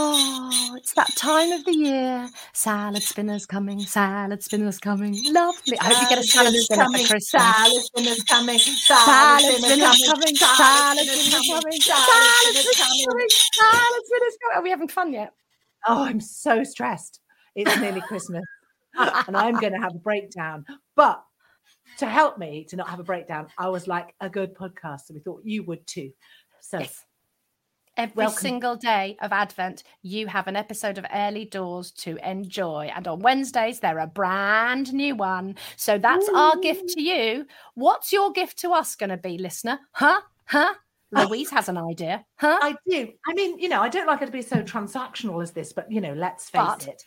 Oh, it's that time of the year. Salad spinner's coming. Salad spinner's coming. Lovely. I hope you get a salad spinner coming. for Christmas. Salad spinner's coming. Salad Salad spinner's coming. Salad spinner's coming. Salad spinner's coming. Salad spinner's coming. Are we having fun yet? Oh, I'm so stressed. It's nearly Christmas and I'm going to have a breakdown. But to help me to not have a breakdown, I was like, a good podcast. So we thought you would too. So Yes. Every Welcome. single day of Advent, you have an episode of Early Doors to enjoy. And on Wednesdays, they're a brand new one. So that's our gift to you. What's your gift to us going to be, listener? Huh? Huh? Louise has an idea. Huh? I do. I mean, you know, I don't like it to be so transactional as this, but you know, let's face But- it.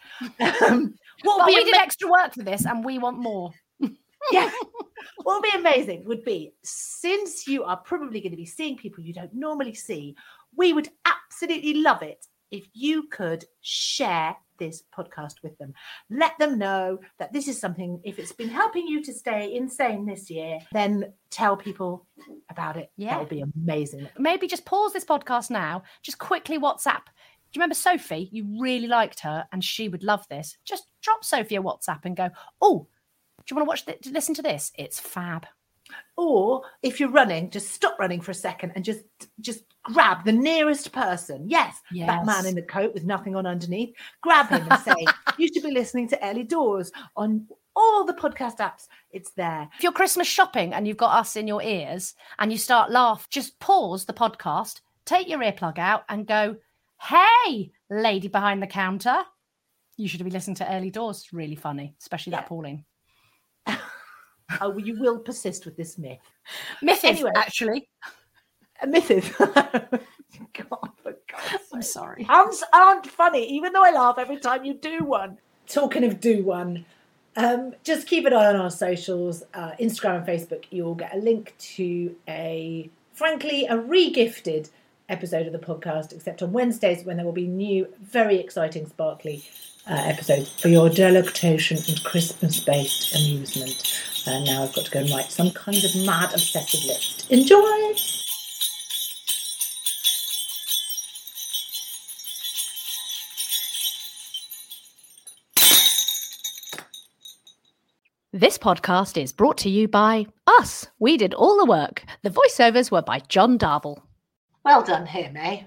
Um, what But would we did extra work for this and we want more. yeah. What would be amazing would be since you are probably going to be seeing people you don't normally see, we would absolutely love it if you could share this podcast with them. Let them know that this is something, if it's been helping you to stay insane this year, then tell people about it. Yeah. That would be amazing. Maybe just pause this podcast now, just quickly WhatsApp. Do you remember Sophie? You really liked her and she would love this. Just drop Sophie a WhatsApp and go, oh, do you want to watch, th- listen to this? It's fab. Or if you're running, just stop running for a second and just just grab the nearest person. Yes, that man in the coat with nothing on underneath. Grab him and say, "You should be listening to Early Doors on all the podcast apps. It's there." If you're Christmas shopping and you've got us in your ears and you start laugh, just pause the podcast, take your earplug out and go, hey, lady behind the counter. You should be listening to Early Doors. It's really funny, especially Yeah. that Pauline. Oh, you will persist with this myth. Myth Anyway. actually. A myth is. God, for God's I'm sorry. Puns aren't funny, even though I laugh every time you do one. Talking of do one, um, just keep an eye on our socials, uh, Instagram and Facebook. You'll get a link to a, frankly, a re-gifted episode of the podcast, except on Wednesdays when there will be new, very exciting, sparkly uh, episodes for your delectation and Christmas-based amusement. And now I've got to go and write some kind of mad obsessive list. Enjoy! This podcast is brought to you by us. We did all the work. The voiceovers were by John Darvel. Well done here, eh?